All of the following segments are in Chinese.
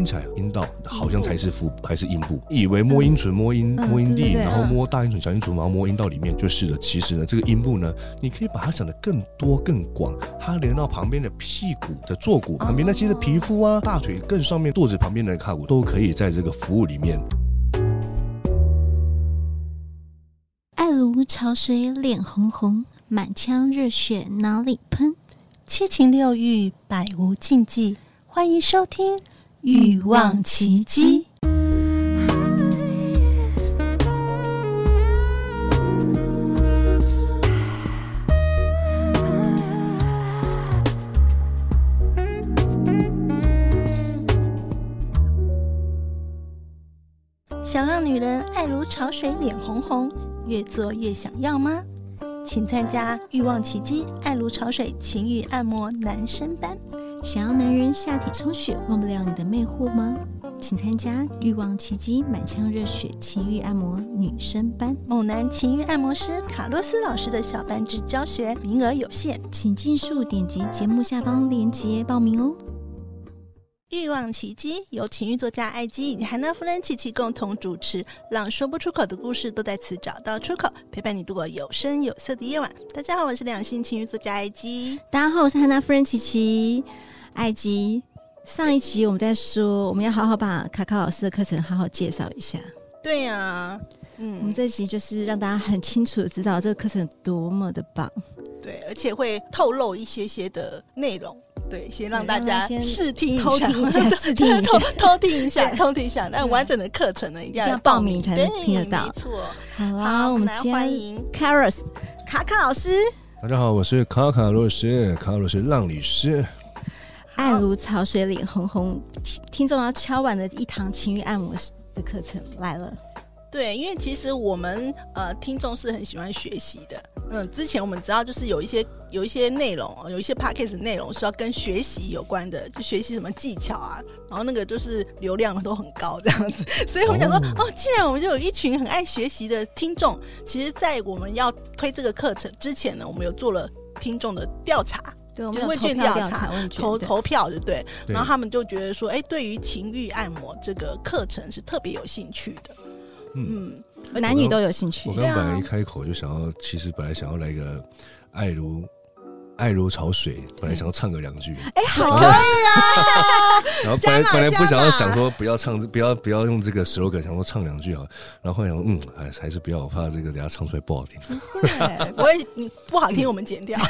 听起来阴道好像才是腹部还是阴部，以为摸阴唇、摸阴、摸阴蒂，然后摸大阴唇、小阴唇，然后摸阴道里面就是的。其实呢，这个阴部呢，你可以把它想得更多更广，它连到旁边的屁股的坐骨旁边那些的皮肤啊，大腿更上面肚子旁边的胯骨都可以在这个服务里面。爱如潮水，脸红红，满腔热血哪里喷？七情六欲，百无禁忌。欢迎收听《欲望奇迹》。想让女人爱如潮水，脸红红，越做越想要吗？请参加《欲望奇迹》爱如潮水情欲按摩男生班。想要男人下体充血，忘不了你的魅惑吗？请参加《欲望奇迹》满腔热血情欲按摩女生班。猛男情欲按摩师卡洛斯老师的小班制教学，名额有限，请尽速点击节目下方链接报名哦。欲望奇迹由情欲作家艾姬以及韩娜夫人琪琪共同主持，让说不出口的故事都在此找到出口，陪伴你度过有声有色的夜晚。大家好，我是两性情欲作家艾姬。大家好，我是韩娜夫人琪琪。艾姬，上一集我们在说，我们要好好把卡卡老师的课程好好介绍一下。对呀、啊，嗯，我们这集就是让大家很清楚的知道这个课程多么的棒。对，而且会透露一些些的内容。对，先让大家 试听一下，偷听一下，试听一下，偷偷听一下，偷听一下。但完整的课程呢，一定要报名才能听得到。没错。好啦，我们来欢迎 Caros 卡卡老师。大家好，我是卡卡老师，卡卡老师浪女师。爱如潮水，里红红，听众要敲碗的一堂情欲按摩的课程来了。对，因为其实我们呃听众是很喜欢学习的。嗯，之前我们知道就是有一些有一些内容，有一些 podcast 内容是要跟学习有关的，就学习什么技巧啊，然后那个就是流量都很高这样子。所以我们想说，哦，哦，既然我们就有一群很爱学习的听众，其实，在我们要推这个课程之前呢，我们有做了听众的调查，对，就问卷调查，投投票，对不对？然后他们就觉得说，哎，对于情欲按摩这个课程是特别有兴趣的。嗯，男女都有兴趣。我刚本来一开口就想要，其实本来想要来一个爱如爱如潮水，本来想要唱个两句。哎，好可以啊！然后本来本来不想要想说不要唱，不要不要用这个 slogan，想说唱两句啊。然后后来想说，嗯，还还是不要，我怕这个等下唱出来不好听。不会，你不好听我们剪掉。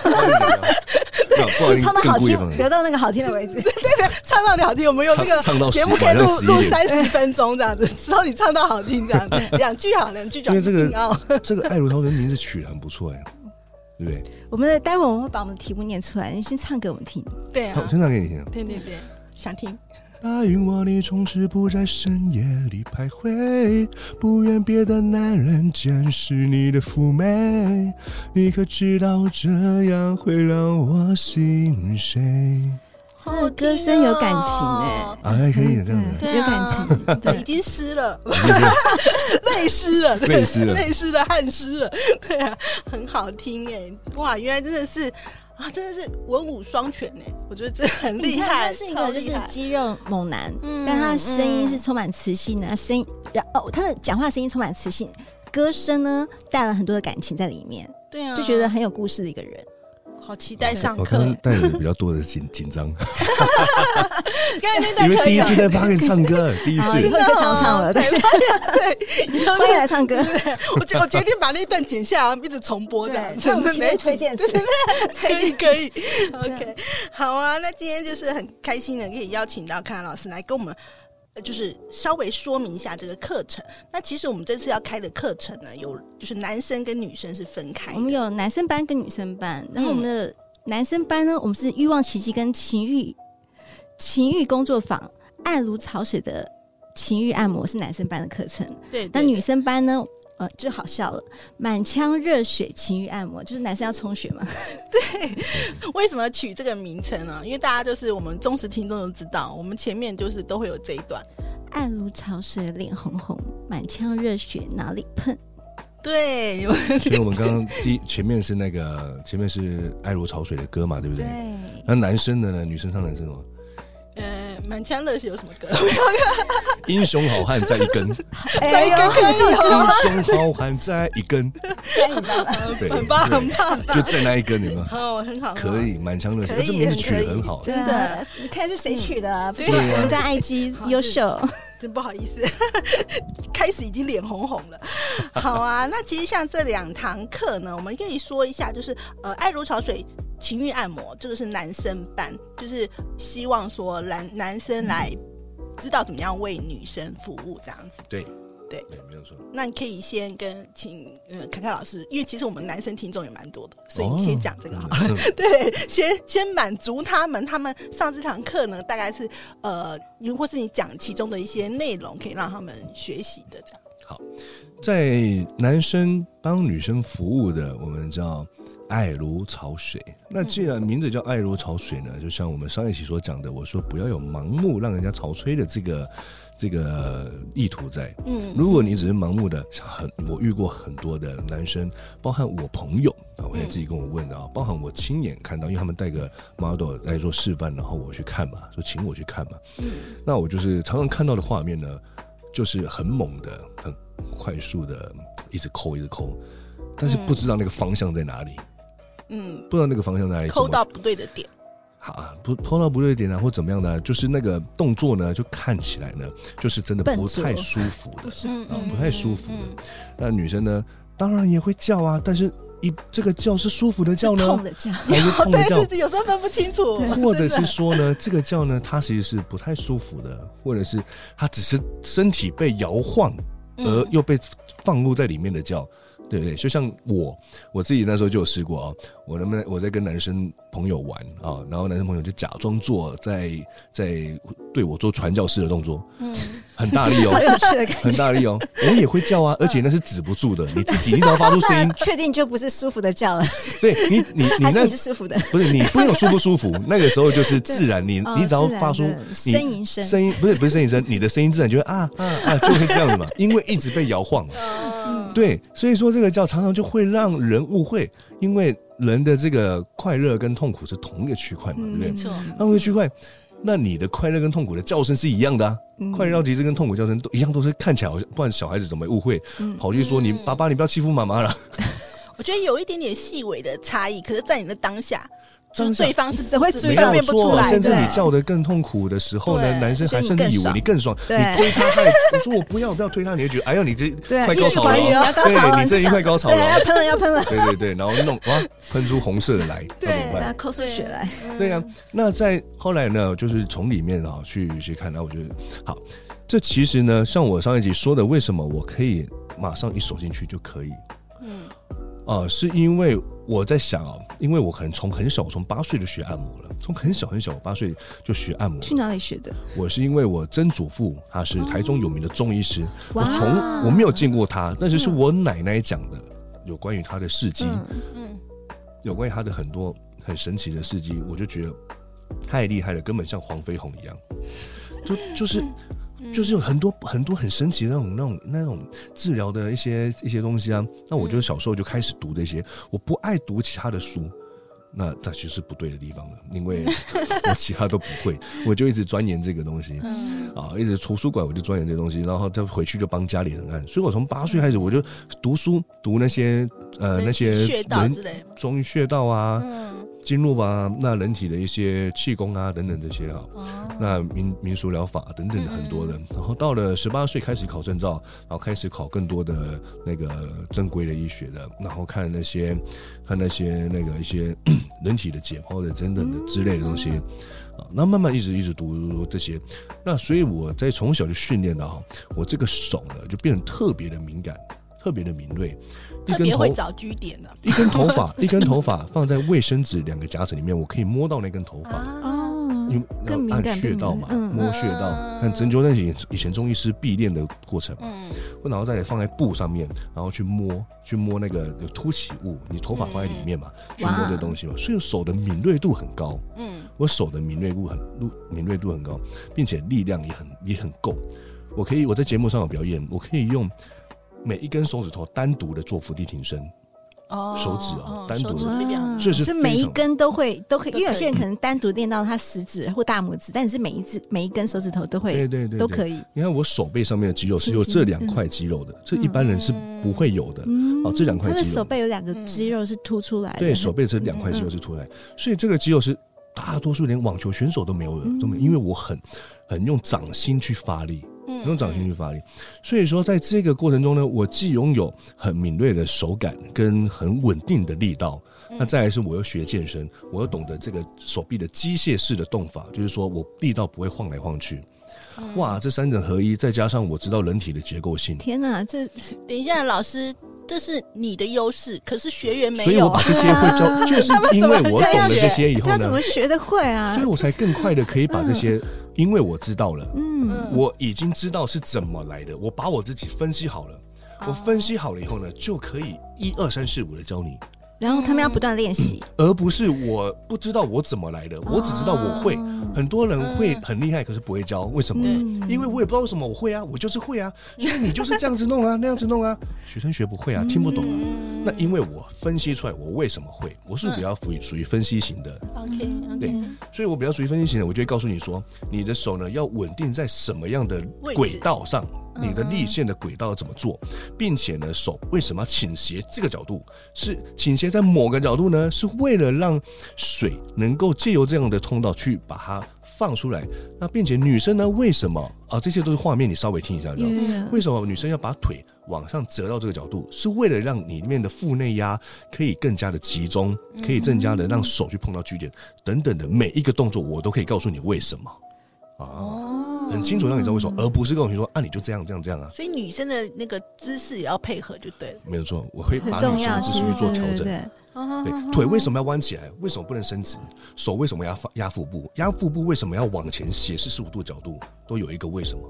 对，唱到好听，得到那个好听的位置。对对对，唱到你好听，我们用那个节目可以录录三十分钟这样子，直到你唱到好听这样子，两句好，两句就好。因为这个 这个爱如涛的名字取的很不错哎，对不对？我们的待会我们会把我们的题目念出来，你先唱给我们听。对啊，我先唱给你听。对对对，想听。答应我，你从此不在深夜里徘徊，不愿别的男人见识你的妩媚。你可知道这样会让我心碎？他的歌声有感情哎，啊，可以这样子，有感情，对，已经湿了，泪 湿了，泪湿了，泪湿了，汗湿了，对啊，很好听哎，哇，原来真的是。啊，真的是文武双全呢！我觉得这很厉害。他是一个就是肌肉猛男，嗯、但他的声音是充满磁性的，声音然后他的讲话声音充满磁性，歌声呢带了很多的感情在里面，对啊，就觉得很有故事的一个人。好期待上课！我刚刚带着比较多的紧 紧张，因为第一次在巴黎唱歌，第一次会常唱了，对对，欢迎 来唱歌。我决我决定把那一段剪下来，一直重播这样子，没推荐，对对可以可以，OK，好啊。那今天就是很开心的，可以邀请到卡卡老师来跟我们。就是稍微说明一下这个课程。那其实我们这次要开的课程呢，有就是男生跟女生是分开的。我们有男生班跟女生班。然后我们的男生班呢，我们是欲望奇迹跟情欲情欲工作坊，爱如潮水的情欲按摩是男生班的课程。对。那女生班呢？呃，就好笑了，满腔热血情欲按摩，就是男生要充血嘛。对，为什么取这个名称呢？因为大家就是我们忠实听众都知道，我们前面就是都会有这一段，爱如潮水，脸红红，满腔热血哪里喷？对，所以 我们刚刚第前面是那个前面是爱如潮水的歌嘛，对不对？对。那男生的呢？女生唱男生吗？呃，满腔热血有什么歌？英雄好汉在一根，在一根，可以？英雄好汉在一根，对，很棒，很棒，就在那一根，你们？哦，很好，可以，满腔热血，可以这名字取得很好。真的，你看是谁取的？对，我们家 IG 优秀，真不好意思，开始已经脸红红了。好啊，那其实像这两堂课呢，我们可以说一下，就是呃，爱如潮水。情欲按摩，这个是男生办，就是希望说男男生来知道怎么样为女生服务这样子。对对对，没有错。那你可以先跟请呃凯凯老师，因为其实我们男生听众也蛮多的，所以你先讲这个好了。哦、对，先先满足他们，他们上这堂课呢，大概是呃，如果是你讲其中的一些内容，可以让他们学习的这样。好，在男生帮女生服务的，我们叫。爱如潮水，那既然名字叫爱如潮水呢，就像我们上一期所讲的，我说不要有盲目让人家潮吹的这个这个意图在。嗯，如果你只是盲目的，很我遇过很多的男生，包含我朋友啊，我也自己跟我问的啊，包含我亲眼看到，因为他们带个 model 来做示范，然后我去看嘛，说请我去看嘛。嗯，那我就是常常看到的画面呢，就是很猛的、很快速的，一直抠，一直抠，但是不知道那个方向在哪里。嗯，不知道那个方向在哪里，抠到不对的点，好啊，不抠到不对的点啊，或怎么样的、啊，就是那个动作呢，就看起来呢，就是真的不太舒服的，嗯啊，不太舒服的。嗯嗯、那女生呢，当然也会叫啊，但是一这个叫是舒服的叫呢，痛的叫，还是 痛的叫？对，有时候分不清楚，或者是说呢，这个叫呢，它其实是不太舒服的，或者是它只是身体被摇晃而又被放入在里面的叫。对不对，就像我我自己那时候就有试过啊，我能不能我在跟男生朋友玩啊，然后男生朋友就假装做在在对我做传教士的动作，嗯，很大力哦，很大力哦，我也会叫啊，而且那是止不住的，你自己你只要发出声音，确定就不是舒服的叫了。对你你 你那是舒服的，不是你不用舒不舒服，那个时候就是自然，你你只要发出呻吟声，声音不是不是呻吟声，你的声音自然就会啊啊啊就会这样子嘛，因为一直被摇晃。对，所以说这个叫常常就会让人误会，因为人的这个快乐跟痛苦是同一个区块嘛，嗯、对不对？没错，同一个区块，那你的快乐跟痛苦的叫声是一样的啊，嗯、快乐到极致跟痛苦叫声都一样，都是看起来好像，不然小孩子怎么会误会，嗯、跑去说你爸爸，你不要欺负妈妈了。我觉得有一点点细微的差异，可是，在你的当下。就是对方是只会分辨不出来，甚至你叫的更痛苦的时候呢，男生还甚至以为你更爽，你推他，他我说我不要不要推他，你就觉得哎呦你这快高潮了，对，你这已经快高潮了，要喷了要喷了，对对对，然后弄哇喷出红色的来，对，口水血来，对呀。那在后来呢，就是从里面啊去去看，那我觉得好，这其实呢，像我上一集说的，为什么我可以马上一手进去就可以，呃，是因为我在想啊，因为我可能从很小，从八岁就学按摩了，从很小很小，八岁就学按摩。去哪里学的？我是因为我曾祖父他是台中有名的中医师，哦、我从我没有见过他，但是是我奶奶讲的，有关于他的事迹，嗯，有关于他的很多很神奇的事迹，我就觉得太厉害了，根本像黄飞鸿一样，就就是。就是有很多很多很神奇的那种那种那种治疗的一些一些东西啊，那我就小时候就开始读这些，我不爱读其他的书，那那其实是不对的地方了，因为 我其他都不会，我就一直钻研这个东西，啊，一直图书馆我就钻研这个东西，然后再回去就帮家里人按，所以我从八岁开始我就读书读那些呃那些人中医穴道啊。经络吧，那人体的一些气功啊等等这些啊，哦、那民民俗疗法等等的很多的，嗯、然后到了十八岁开始考证照，然后开始考更多的那个正规的医学的，然后看那些看那些那个一些 人体的解剖的等等的之类的东西，啊、嗯，那慢慢一直一直读这些，那所以我在从小就训练的哈，我这个手呢就变得特别的敏感，特别的敏锐。一根头会找据点的，一根头发，一根头发放在卫生纸两个夹子里面，我可以摸到那根头发哦，因为按穴道嘛，摸穴道，看针灸那些以前中医师必练的过程嘛，嗯。然后再放在布上面，然后去摸，去摸那个有凸起物，你头发放在里面嘛，去摸这东西嘛，所以手的敏锐度很高，嗯，我手的敏锐度很敏锐度很高，并且力量也很也很够，我可以我在节目上有表演，我可以用。每一根手指头单独的做伏地挺身，哦手指哦单独的手指力量这是所以每一根都会都可以，因为有些人可能单独练到他食指或大拇指，但是每一只每一根手指头都会对对对都可以。你看我手背上面的肌肉是有这两块肌肉的，这一般人是不会有的。嗯。哦，这两块他的手肌肉，背有两个肌肉是凸出来的，对手背这两块肌肉是凸出来，所以这个肌肉是大多数连网球选手都没有的，都没有，因为我很很用掌心去发力。用掌心去发力，所以说在这个过程中呢，我既拥有很敏锐的手感跟很稳定的力道，那再来是我又学健身，我又懂得这个手臂的机械式的动法，就是说我力道不会晃来晃去。哇，这三者合一，再加上我知道人体的结构性，天哪，这等一下，老师，这是你的优势，可是学员没有。所以我把这些会教，就是因为我懂了这些以后呢他怎么，学得会啊？所以我才更快的可以把这些，因为我知道了，嗯，我已经知道是怎么来的，我把我自己分析好了，我分析好了以后呢，就可以一二三四五的教你。然后他们要不断练习，而不是我不知道我怎么来的，我只知道我会。很多人会很厉害，可是不会教，为什么？因为我也不知道为什么我会啊，我就是会啊，所以你就是这样子弄啊，那样子弄啊，学生学不会啊，听不懂啊。那因为我分析出来我为什么会，我是比较属于属于分析型的。OK OK，对，所以我比较属于分析型的，我就会告诉你说，你的手呢要稳定在什么样的轨道上，你的立线的轨道要怎么做，并且呢手为什么要倾斜这个角度，是倾斜在某个角度呢，是为了让水能够借由这样的通道去把它放出来。那并且女生呢为什么？啊？这些都是画面，你稍微听一下，知道？为什么女生要把腿往上折到这个角度，是为了让你里面的腹内压可以更加的集中，可以更加的让手去碰到据点等等的每一个动作，我都可以告诉你为什么。啊，很清楚让你知道为什么，而不是跟我说啊，你就这样这样这样啊。所以女生的那个姿势也要配合就对了。没有错，我会把女生的姿势去做调整。对，腿为什么要弯起来？为什么不能伸直？手为什么要压压腹部？压腹部为什么要往前斜四十五度角度？都有一个为什么。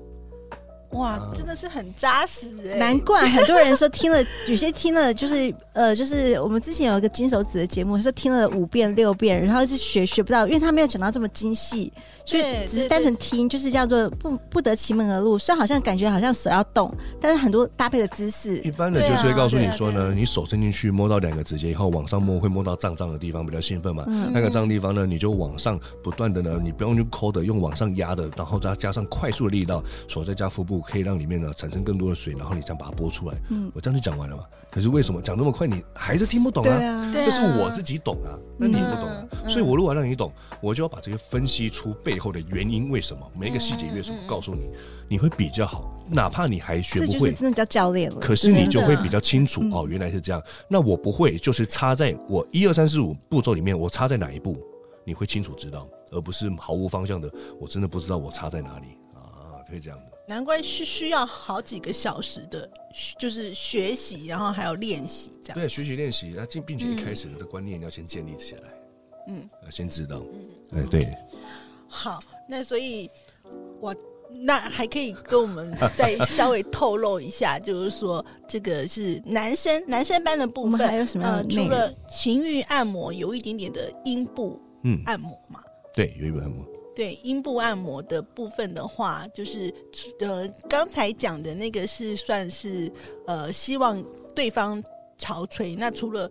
哇，真的是很扎实哎！难怪很多人说听了，有些听了就是呃，就是我们之前有一个金手指的节目，说听了五遍六遍，然后一直学学不到，因为他没有讲到这么精细，所以只是单纯听，就是叫做不不得其门而入。虽然好像感觉好像手要动，但是很多搭配的姿势，一般的就是会告诉你说呢，你手伸进去摸到两个指节以后，往上摸会摸到胀胀的地方，比较兴奋嘛。那个胀的地方呢，你就往上不断的呢，你不用去抠的，用往上压的，然后再加上快速的力道，手再加腹部。可以让里面呢产生更多的水，然后你这样把它拨出来。嗯，我这样就讲完了嘛。可是为什么讲那么快，你还是听不懂啊？对啊，这是我自己懂啊，那你不懂啊。所以我如果让你懂，我就要把这些分析出背后的原因，为什么每一个细节为什么告诉你，你会比较好。哪怕你还学不会，真的叫教练了。可是你就会比较清楚哦，原来是这样。那我不会，就是差在我一二三四五步骤里面，我差在哪一步，你会清楚知道，而不是毫无方向的。我真的不知道我差在哪里啊，可以这样的。难怪是需要好几个小时的，就是学习，然后还有练习这样。对，学习练习，那并并且一开始的观念要先建立起来，嗯，要先知道，哎，对。好，那所以，我那还可以跟我们 再稍微透露一下，就是说这个是男生男生班的部分，还有什么？呃，除了情欲按摩，有一点点的阴部嗯按摩嘛，对，有一部按摩。对阴部按摩的部分的话，就是呃，刚才讲的那个是算是呃，希望对方潮吹。那除了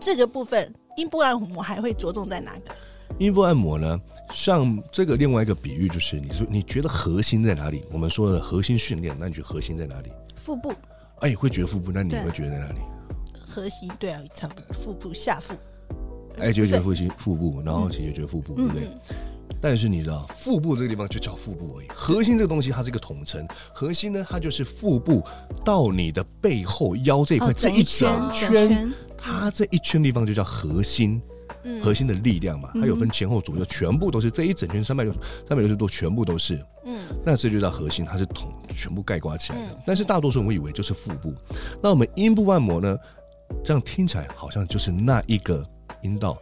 这个部分，阴部按摩还会着重在哪个？阴部按摩呢，像这个另外一个比喻就是，你说你觉得核心在哪里？我们说的核心训练，那你觉得核心在哪里？腹部。哎，会觉得腹部，那你会觉得在哪里？核心对啊，差不多腹部下腹。哎，就觉得腹心腹部，然后其实觉得腹部，对不对？但是你知道，腹部这个地方就叫腹部而已。核心这个东西，它是一个统称。核心呢，它就是腹部到你的背后腰这一块这一整圈，它这一圈地方就叫核心。核心的力量嘛，它有分前后左右，全部都是这一整圈三百六三百六十度，全部都是。嗯，那这就叫核心，它是统全部盖刮起来的。但是大多数我们以为就是腹部。那我们阴部按摩呢，这样听起来好像就是那一个阴道。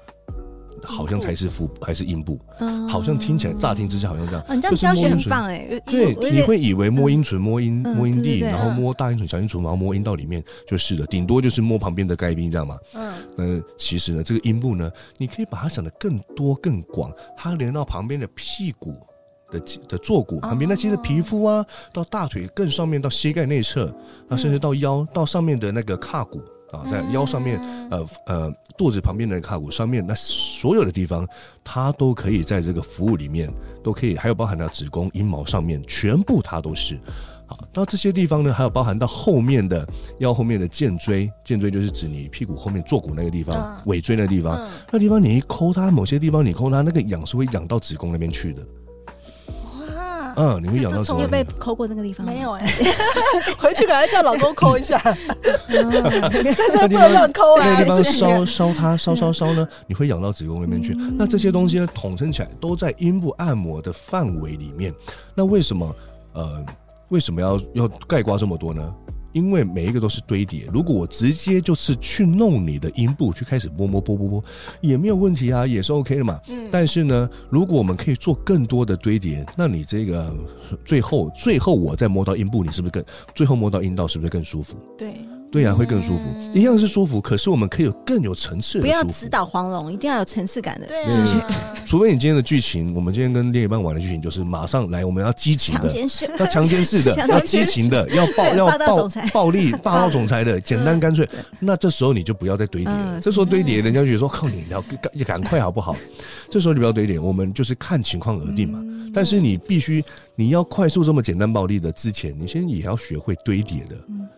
好像才是腹部还是阴部？嗯，好像听起来乍听之下好像这样。你这样教学很棒哎。对，你会以为摸阴唇、摸阴、摸阴蒂，然后摸大阴唇、小阴唇，然后摸阴道里面就是的，顶多就是摸旁边的盖宾，这样吗？嗯。那其实呢，这个阴部呢，你可以把它想得更多更广，它连到旁边的屁股的的坐骨旁边那些的皮肤啊，到大腿更上面到膝盖内侧，那甚至到腰到上面的那个胯骨。啊，在腰上面，呃呃，肚子旁边的胯骨上面，那所有的地方，它都可以在这个服务里面都可以，还有包含到子宫、阴毛上面，全部它都是。好，那这些地方呢，还有包含到后面的腰后面的荐椎，荐椎就是指你屁股后面坐骨那个地方，尾椎那个地方，那地方你一抠它，某些地方你抠它，那个痒是会痒到子宫那边去的。嗯，你会养到？你有被抠过那个地方？没有哎，回去赶快叫老公抠一下。那地方乱抠啊！那个地方烧烧它，烧烧烧呢，你会养到子宫那边去。那这些东西呢，统称起来都在阴部按摩的范围里面。那为什么呃，为什么要要盖刮这么多呢？因为每一个都是堆叠，如果我直接就是去弄你的阴部，去开始摸摸拨拨拨，也没有问题啊，也是 OK 的嘛。嗯。但是呢，如果我们可以做更多的堆叠，那你这个最后最后我再摸到阴部，你是不是更最后摸到阴道是不是更舒服？对。对呀、啊，会更舒服，嗯、一样是舒服。可是我们可以有更有层次的，不要指导黄龙，一定要有层次感的。对、啊，除非你今天的剧情，我们今天跟另一半玩的剧情就是马上来，我们要激情的，要强奸式的，要激情的，要暴 要暴暴力霸道总裁的，简单干脆。那这时候你就不要再堆叠了。嗯、这时候堆叠，人家就觉得说靠你，你要赶赶快好不好？这时候你不要堆叠，我们就是看情况而定嘛。嗯、但是你必须，你要快速这么简单暴力的之前，你先也要学会堆叠的。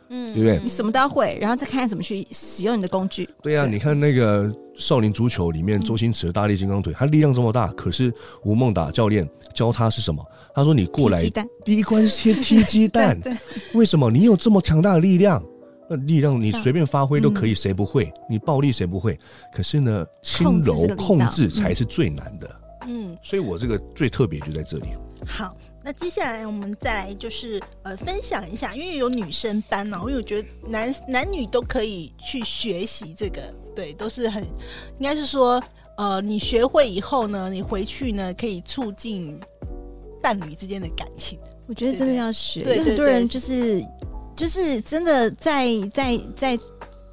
嗯嗯，对不对？你什么都要会，然后再看看怎么去使用你的工具。对呀、啊，你看那个《少林足球》里面周星驰的大力金刚腿，他力量这么大，可是吴孟达教练教他是什么？他说：“你过来，第一关先踢鸡蛋。对”为什么？你有这么强大的力量，那力量你随便发挥都可以，谁不会？你暴力谁不会？可是呢，轻柔控制才是最难的。嗯，所以我这个最特别就在这里。好。那接下来我们再来就是呃分享一下，因为有女生班呢，因为我觉得男男女都可以去学习这个，对，都是很应该是说呃你学会以后呢，你回去呢可以促进伴侣之间的感情。我觉得真的要学，对很多人就是就是真的在在在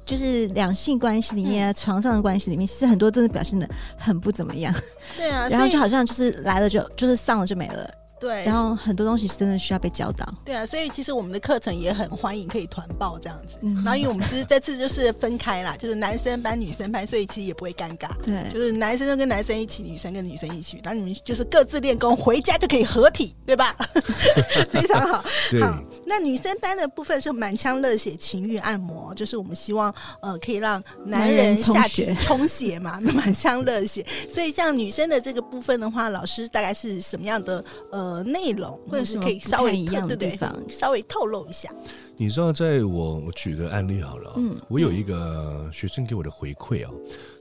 就是两性关系里面、嗯、床上的关系里面，其实很多真的表现的很不怎么样。对啊，然后就好像就是来了就就是上了就没了。对，然后很多东西是真的需要被教导。对啊，所以其实我们的课程也很欢迎可以团报这样子。嗯、然后因为我们其实这次就是分开啦，就是男生班、女生班，所以其实也不会尴尬。对，就是男生跟男生一起，女生跟女生一起，然后你们就是各自练功，回家就可以合体，对吧？非常好。好，那女生班的部分是满腔热血情欲按摩，就是我们希望呃可以让男人下体充血嘛，满腔热血。所以像女生的这个部分的话，老师大概是什么样的呃？呃，内容或者是可以稍微一样的地方，稍微透露一下。你知道，在我我举个案例好了，嗯，我有一个学生给我的回馈啊，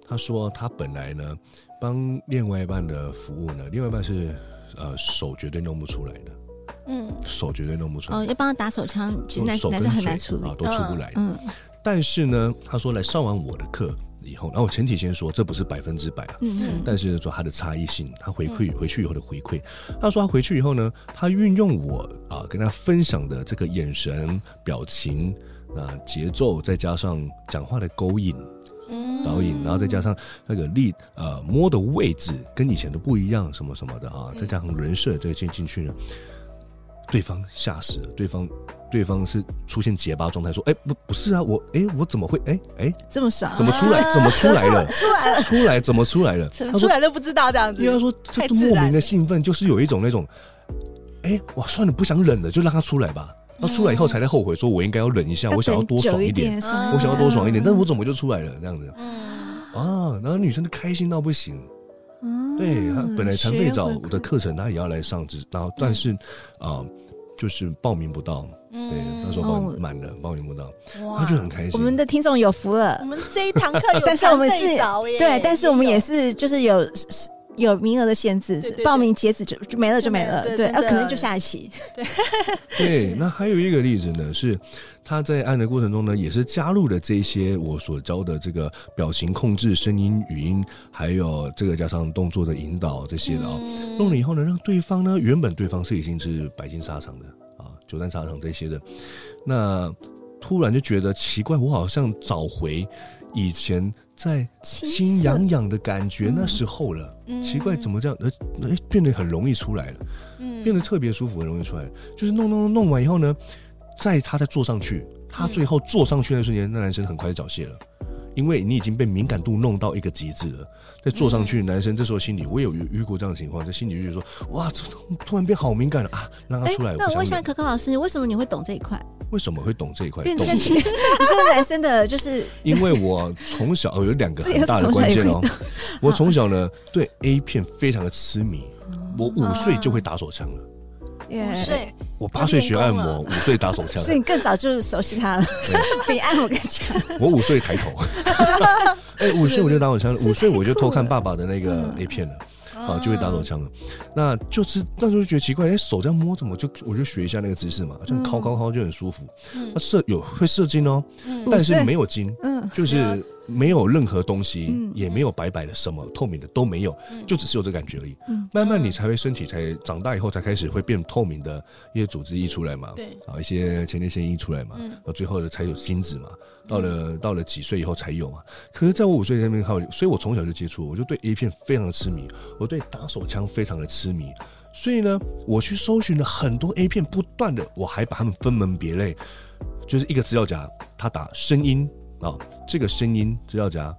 他说他本来呢帮另外一半的服务呢，另外一半是呃手绝对弄不出来的，嗯，手绝对弄不出来，哦，要帮他打手枪，其实男男生很难处理。啊，都出不来，嗯，但是呢，他说来上完我的课。以后，然后我前提先说，这不是百分之百啊，嗯嗯，但是说他的差异性，他回馈回去以后的回馈，他说他回去以后呢，他运用我啊跟他分享的这个眼神、表情啊、节奏，再加上讲话的勾引、导引，然后再加上那个力呃摸的位置跟以前都不一样，什么什么的啊，再加上人设这个进进去呢，对方吓死了，对方。对方是出现结巴状态，说：“哎，不，不是啊，我，哎，我怎么会，哎，哎，这么傻？怎么出来？怎么出来了？出来了，出来，怎么出来了？怎么出来都不知道这样子。因为他说，这莫名的兴奋，就是有一种那种，哎，我算了，不想忍了，就让他出来吧。那出来以后才在后悔，说我应该要忍一下，我想要多爽一点，我想要多爽一点，但是我怎么就出来了？这样子，啊，然后女生就开心到不行。对，他本来残废早的课程，他也要来上，只然后但是啊。”就是报名不到，嗯、对，那时候报名满了，哦、报名不到，他就很开心。我们的听众有福了，我们这一堂课有，但是我们是，对，但是我们也是，就是有有名额的限制，对对对，报名截止就就没了，就没了，对，啊，可能就下一期。对，对，那还有一个例子呢，是他在按的过程中呢，也是加入了这些我所教的这个表情控制、声音、语音，还有这个加上动作的引导这些的啊、喔，嗯、弄了以后呢，让对方呢，原本对方是已经是白金沙场的啊，九战沙场这些的，那突然就觉得奇怪，我好像找回以前。在心痒痒的感觉那时候了，嗯、奇怪怎么这样？呃，哎，变得很容易出来了，嗯，变得特别舒服，很容易出来。就是弄弄弄完以后呢，在他再坐上去，他最后坐上去那瞬间，那男生很快就缴械了。因为你已经被敏感度弄到一个极致了，在坐上去，男生这时候心里，我也有遇遇过这样的情况，在心里就觉得说，哇，突然变好敏感了啊，让他出来。那我问一下可可老师，为什么你会懂这一块？为什么会懂这一块？变成 男生的，就是因为我从小有两个 很大的关键哦，我从小呢对 A 片非常的痴迷，我五岁就会打手枪了。五岁，我八岁学按摩，五岁打手枪，所以你更早就熟悉他了，比 按摩更强。我五岁抬头，哎，五岁我就打手枪，五岁我就偷看爸爸的那个 A 片了，啊，就会打手枪了。那就是那时候就觉得奇怪，哎，手这样摸怎么就我就学一下那个姿势嘛，这样敲敲敲就很舒服。那射有会射精哦，但是没有精，嗯，就是。没有任何东西，嗯、也没有白白的，什么透明的都没有，嗯、就只是有这感觉而已。嗯、慢慢你才会身体才长大以后才开始会变透明的一些组织溢出来嘛，对，啊一些前列腺溢出来嘛，到、嗯、最后的才有精子嘛。到了、嗯、到了几岁以后才有嘛。可是在我五岁那边还有，所以我从小就接触，我就对 A 片非常的痴迷，我对打手枪非常的痴迷。所以呢，我去搜寻了很多 A 片，不断的，我还把它们分门别类，就是一个资料夹，它打声音。啊、哦，这个声音资料夹，啊、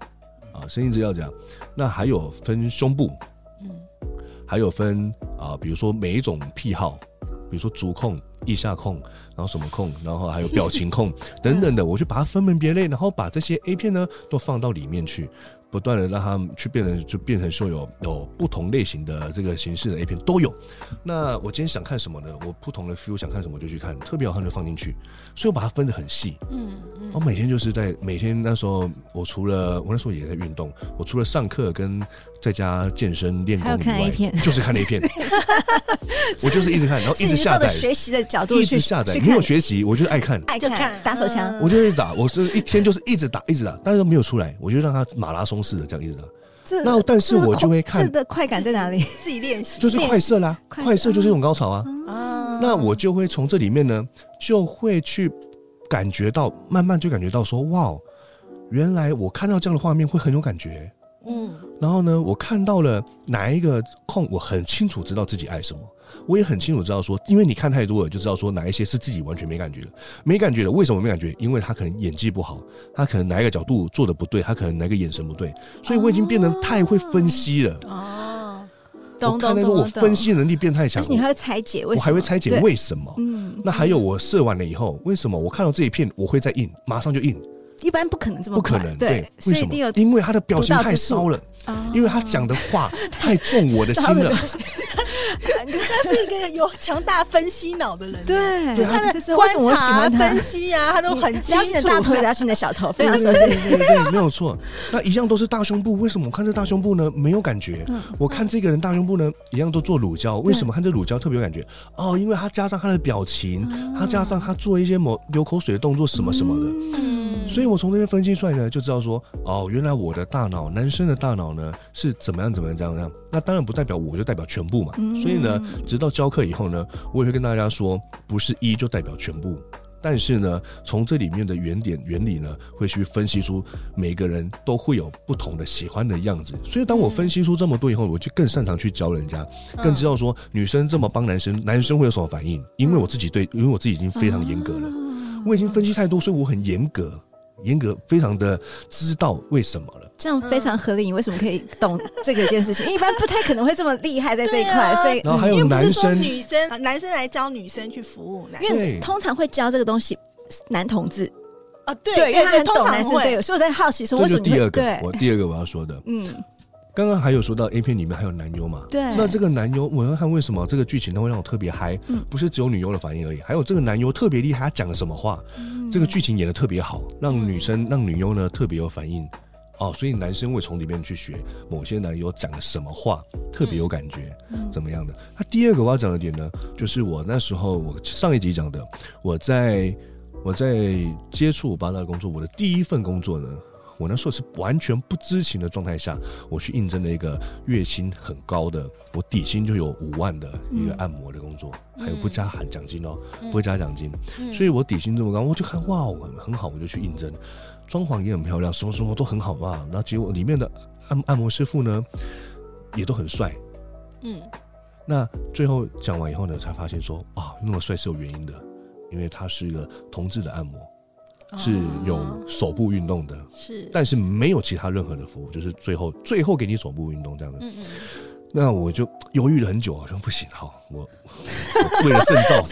哦，声音资料夹，那还有分胸部，嗯，还有分啊、呃，比如说每一种癖好，比如说足控、腋下控，然后什么控，然后还有表情控 等等的，我就把它分门别类，然后把这些 A 片呢都放到里面去。不断的让他们去变成，就变成说有有不同类型的这个形式的 A 片都有。那我今天想看什么呢？我不同的 feel 想看什么就去看，特别好看就放进去。所以我把它分得很细。嗯嗯。我每天就是在每天那时候，我除了我那时候也在运动，我除了上课跟在家健身练功以外，看 A 片，就是看 A 片。我就是一直看，然后一直下载。学习的角度一直下载，没有学习，我就是爱看，爱看打手枪。我就一直打，我是一天就是一直打，一直打，但是都没有出来，我就让他马拉松。是的，这样意思的。那但是我就会看，这的快感在哪里？自己练习，就是快射啦，快射就是一种高潮啊。那我就会从这里面呢，就会去感觉到，慢慢就感觉到说，哇，原来我看到这样的画面会很有感觉。嗯，然后呢，我看到了哪一个空，我很清楚知道自己爱什么。我也很清楚知道说，因为你看太多了，就知道说哪一些是自己完全没感觉的，没感觉的。为什么没感觉？因为他可能演技不好，他可能哪一个角度做的不对，他可能哪个眼神不对，所以我已经变得太会分析了。哦，懂懂懂。我分析能力变太强，你还会拆解，我还会拆解为什么？嗯，那还有我射完了以后，为什么我看到这一片我会再印，马上就印？一般不可能这么不可能，对，为什么？因为他的表情太骚了。因为他讲的话太重我的心了，他是一个有强大分析脑的人，对，他的观察分析啊，他都很清楚。你的大腿，是你的小头，非常熟悉，对对对，没有错。那一样都是大胸部，为什么我看这大胸部呢没有感觉？我看这个人大胸部呢一样都做乳胶，为什么看这乳胶特别有感觉？哦，因为他加上他的表情，他加上他做一些某流口水的动作什么什么的。所以我从这边分析出来呢，就知道说，哦，原来我的大脑，男生的大脑呢是怎么样怎么样这样这样。那当然不代表我就代表全部嘛。所以呢，直到教课以后呢，我也会跟大家说，不是一就代表全部。但是呢，从这里面的原点原理呢，会去分析出每个人都会有不同的喜欢的样子。所以当我分析出这么多以后，我就更擅长去教人家，更知道说女生这么帮男生，男生会有什么反应。因为我自己对，因为我自己已经非常严格了，我已经分析太多，所以我很严格。严格非常的知道为什么了，这样非常合理。你为什么可以懂这个一件事情？一般不太可能会这么厉害在这一块，所以然后还有男生、女生、男生来教女生去服务，因为通常会教这个东西男同志。啊，对，因为他很懂男生，对，所以我在好奇说，为什么第二个，我第二个我要说的，嗯。刚刚还有说到 A 片里面还有男优嘛？对。那这个男优，我要看为什么这个剧情它会让我特别嗨？嗯，不是只有女优的反应而已，还有这个男优特别厉害，他讲了什么话？嗯，这个剧情演的特别好，让女生、让女优呢特别有反应。哦，所以男生会从里面去学某些男优讲了什么话，特别有感觉，怎么样的？那第二个我要讲的点呢，就是我那时候我上一集讲的，我在我在接触八大的工作，我的第一份工作呢。我那时候是完全不知情的状态下，我去应征了一个月薪很高的，我底薪就有五万的一个按摩的工作，嗯、还有不加含奖金哦，嗯、不会加奖金，嗯、所以我底薪这么高，我就看哇，我很好，我就去应征，装潢也很漂亮，什么什么都很好嘛，然后结果里面的按按摩师傅呢，也都很帅，嗯，那最后讲完以后呢，才发现说啊，那么帅是有原因的，因为他是一个同志的按摩。是有手部运动的，是，但是没有其他任何的服务，就是最后最后给你手部运动这样的。嗯嗯。那我就犹豫了很久，好像不行，好，我 我为了证照，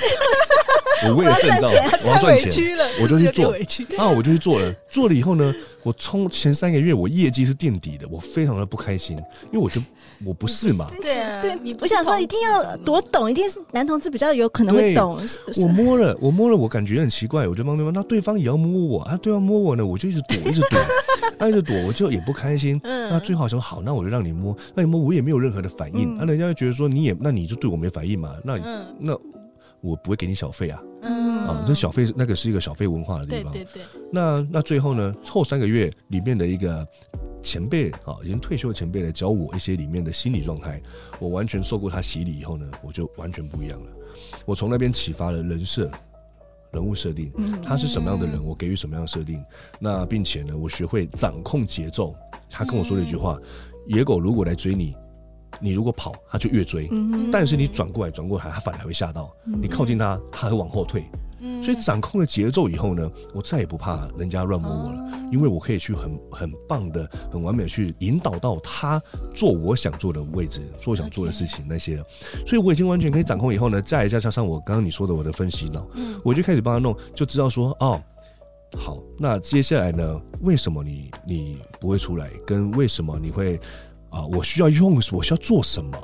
我为了证照，我要赚钱，我就去做，啊，我就去做了。做了以后呢，我冲前三个月我业绩是垫底的，我非常的不开心，因为我就我不是嘛，对啊，对，你不想说一定要多懂，一定是男同志比较有可能会懂。我摸了，我摸了，我感觉很奇怪，我就帮对方，那对方也要摸我啊，对方摸我呢，我就一直躲，一直躲。他一直躲，我就也不开心。嗯，那最好说好，那我就让你摸，那你摸我也没有任何的反应。那、嗯啊、人家就觉得说你也，那你就对我没反应嘛？那、嗯、那我不会给你小费啊。嗯，啊，这小费那个是一个小费文化的地方。对对对。那那最后呢，后三个月里面的一个前辈啊，已经退休的前辈来教我一些里面的心理状态。我完全受过他洗礼以后呢，我就完全不一样了。我从那边启发了人设。人物设定，他是什么样的人，我给予什么样的设定。那并且呢，我学会掌控节奏。他跟我说了一句话：野狗如果来追你，你如果跑，他就越追；但是你转过来转过来，他反而还会吓到。你靠近他，他会往后退。所以掌控了节奏以后呢，我再也不怕人家乱摸我了，因为我可以去很很棒的、很完美的去引导到他做我想做的位置，做我想做的事情那些。所以我已经完全可以掌控以后呢，再加加上我刚刚你说的我的分析脑，我就开始帮他弄，就知道说哦，好，那接下来呢，为什么你你不会出来？跟为什么你会啊？我需要用，我需要做什么？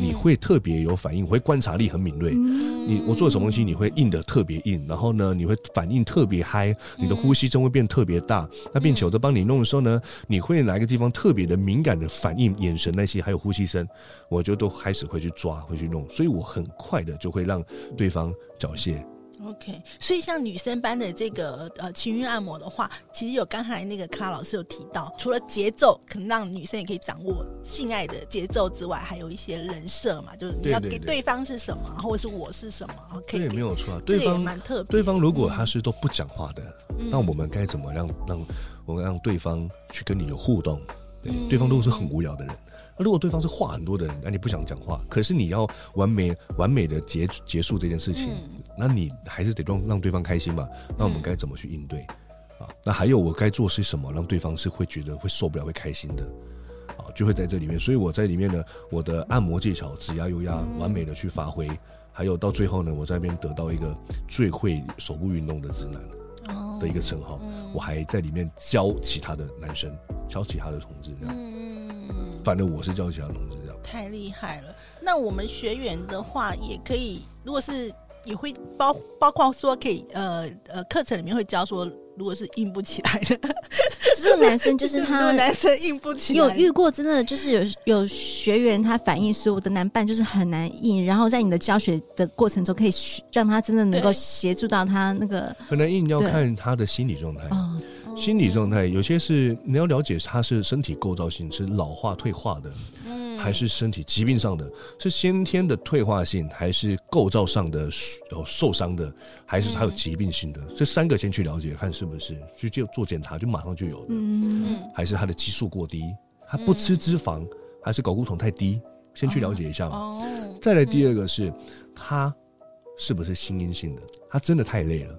你会特别有反应，会观察力很敏锐。你我做什么东西，你会硬的特别硬，然后呢，你会反应特别嗨，你的呼吸声会变特别大。那并且我在帮你弄的时候呢，你会哪一个地方特别的敏感的反应，眼神那些，还有呼吸声，我就都开始会去抓，会去弄，所以我很快的就会让对方缴械。OK，所以像女生班的这个呃情欲按摩的话，其实有刚才那个卡老师有提到，除了节奏可能让女生也可以掌握性爱的节奏之外，还有一些人设嘛，就是你要给对方是什么，对对对，或者是我是什么，OK，对，没有错，对方蛮特别。对方如果他是都不讲话的，嗯、那我们该怎么让让我们让对方去跟你有互动？对，嗯、对方如果是很无聊的人。如果对方是话很多的人，那你不想讲话，可是你要完美完美的结结束这件事情，嗯、那你还是得让让对方开心嘛。那我们该怎么去应对？啊、嗯，那还有我该做些什么，让对方是会觉得会受不了、会开心的？啊，就会在这里面。所以我在里面呢，我的按摩技巧、指压、油压，完美的去发挥。嗯、还有到最后呢，我在那边得到一个最会手部运动的直男的一个称号。嗯、我还在里面教其他的男生，教其他的同志这样。嗯反正我是教其他同志这样，太厉害了。那我们学员的话，也可以，如果是也会包包括说，可以呃呃，课程里面会教说，如果是硬不起来的，就是男生就是他 男生硬不起来，有遇过真的就是有有学员他反映说，我的男伴就是很难硬，然后在你的教学的过程中，可以让他真的能够协助到他那个很难硬，要看他的心理状态。哦。心理状态有些是你要了解，他是身体构造性，是老化退化的，嗯，还是身体疾病上的，是先天的退化性，还是构造上的有受伤的，还是它有疾病性的？嗯、这三个先去了解，看是不是去就做检查，就马上就有的，嗯，还是他的激素过低，他不吃脂肪，还是睾固酮太低？先去了解一下嘛。哦，再来第二个是他是不是心因性的？他真的太累了。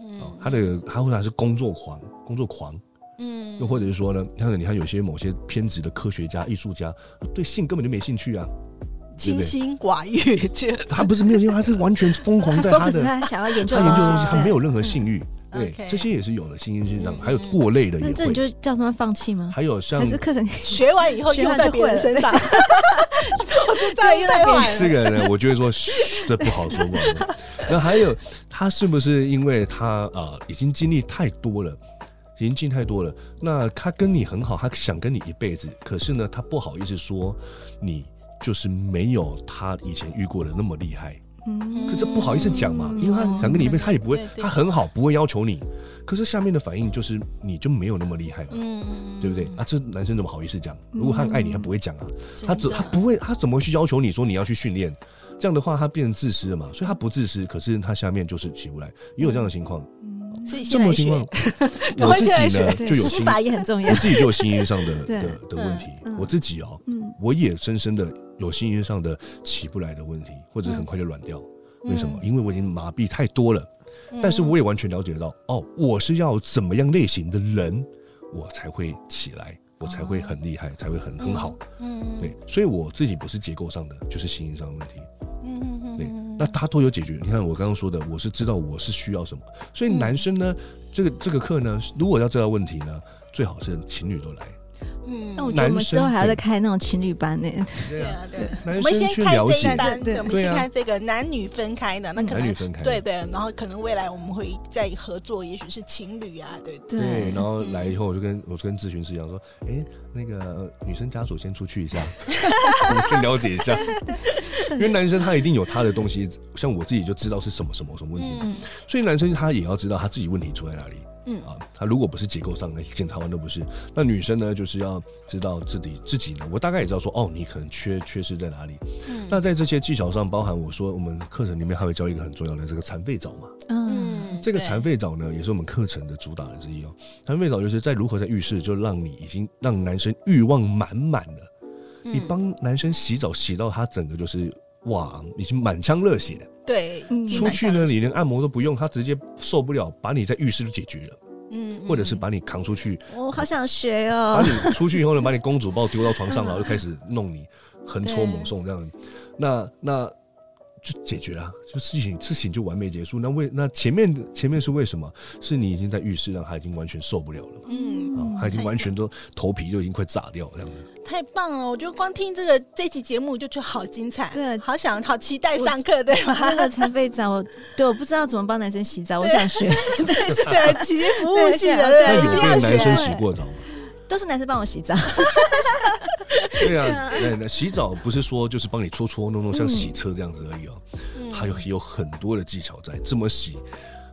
嗯他的他或者是工作狂，工作狂，嗯，又或者是说呢，你看你看有些某些偏执的科学家、艺术家，对性根本就没兴趣啊，清心寡欲，他不是没有兴趣，他是完全疯狂在他的他想要研究他研究的东西，他没有任何性欲，对，这些也是有的，心因性上还有过累的，那这你就叫他们放弃吗？还有像还是课程学完以后用 在别人身上，我就再用在别人。这个呢，我觉得说这不好说嘛。那还有，他是不是因为他啊、呃、已经经历太多了，已经太多了？那他跟你很好，他想跟你一辈子，可是呢，他不好意思说你就是没有他以前遇过的那么厉害。嗯，可这不好意思讲嘛，因为他想跟你一辈子，他也不会，他很好，不会要求你。可是下面的反应就是你就没有那么厉害嘛，嗯，对不对？啊，这男生怎么好意思讲？如果他很爱你，他不会讲啊，他怎他不会，他怎么会去要求你说你要去训练？这样的话，他变成自私了嘛？所以他不自私，可是他下面就是起不来，也有这样的情况。嗯，所以这么情况，我自己呢就有心法也很重要，我自己就有心因上的 的的问题。我自己哦，我也深深的有心因上的起不来的问题，或者很快就软掉。为什么？因为我已经麻痹太多了。但是我也完全了解到，哦，我是要怎么样类型的人，我才会起来，我才会很厉害，才会很很好。嗯，对，所以我自己不是结构上的，就是心理上的问题。嗯嗯嗯，对，那他都有解决。你看我刚刚说的，我是知道我是需要什么，所以男生呢，这个这个课呢，如果要知道问题呢，最好是情侣都来。嗯，那我觉得我们之后还要再开那种情侣班呢。对啊，对，我们先开这一班，对，我们先开这个男女分开的，那可能男女分开，对对，然后可能未来我们会再合作，也许是情侣啊，对。对。然后来以后，我就跟我就跟咨询师一样说，哎，那个女生家属先出去一下，先了解一下，因为男生他一定有他的东西，像我自己就知道是什么什么什么问题，所以男生他也要知道他自己问题出在哪里。嗯啊，他如果不是结构上的检查完都不是，那女生呢，就是要知道自己自己呢，我大概也知道说，哦，你可能缺缺失在哪里。嗯，那在这些技巧上，包含我说我们课程里面还会教一个很重要的这个残废澡嘛。嗯，这个残废澡呢，也是我们课程的主打的之一哦。残废澡就是在如何在浴室就让你已经让男生欲望满满了，嗯、你帮男生洗澡洗到他整个就是哇，已经满腔热血。对，出去呢，你连按摩都不用，他直接受不了，把你在浴室都解决了，嗯，或者是把你扛出去，我好想学哦，把你出去以后呢，把你公主抱丢到床上，然后就开始弄你，横戳猛送这样，那那。就解决了，就事情事情就完美结束。那为那前面的前面是为什么？是你已经在浴室，让他已经完全受不了了。嗯，啊，他已经完全都头皮就已经快炸掉了这样子。太棒了！我觉得光听这个这期节目就觉得好精彩，对，好想好期待上课，对吗？那个残废澡，我对，我不知道怎么帮男生洗澡，我想学。对，是的，企业服务系的，对，一定要学。男生洗过澡吗？都是男生帮我洗澡。对啊，那那洗澡不是说就是帮你搓搓弄弄，像洗车这样子而已哦，还有有很多的技巧在，这么洗。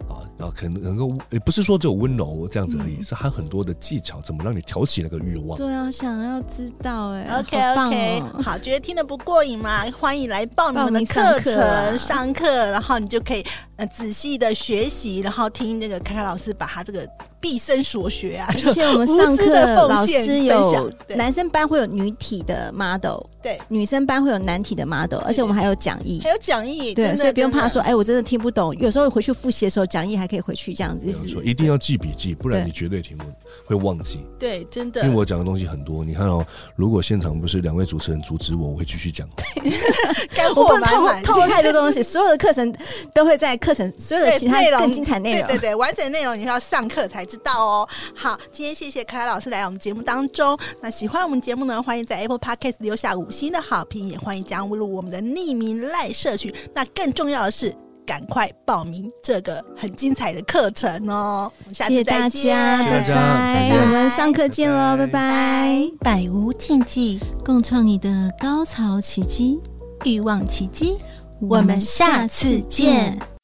啊，然后可能能够，也不是说只有温柔这样子而已，嗯、是还有很多的技巧，怎么让你挑起那个欲望？对啊，想要知道哎。OK OK，好，好，觉得听得不过瘾吗？欢迎来报名我们的课程上课，啊、然后你就可以呃仔细的学习，然后听那个凯凯老师把他这个毕生所学啊，而且我们上课的老师有男生班会有女体的 model。对，女生班会有男体的 model，而且我们还有讲义，还有讲义，对，所以不用怕说，哎，我真的听不懂。有时候回去复习的时候，讲义还可以回去这样子。一定要记笔记，不然你绝对听不会忘记。对，真的。因为我讲的东西很多，你看哦，如果现场不是两位主持人阻止我，我会继续讲。干货满满，透露太多东西，所有的课程都会在课程所有的其他更精彩内容，对对，完整内容你要上课才知道哦。好，今天谢谢凯凯老师来我们节目当中。那喜欢我们节目呢，欢迎在 Apple Podcast 留下五星的好评。也欢迎加入我们的匿名赖社群。那更重要的是，赶快报名这个很精彩的课程哦！我们下次再见，拜拜。我们上课见喽，拜拜。百无禁忌，共创你的高潮奇迹、欲望奇迹。我们下次见。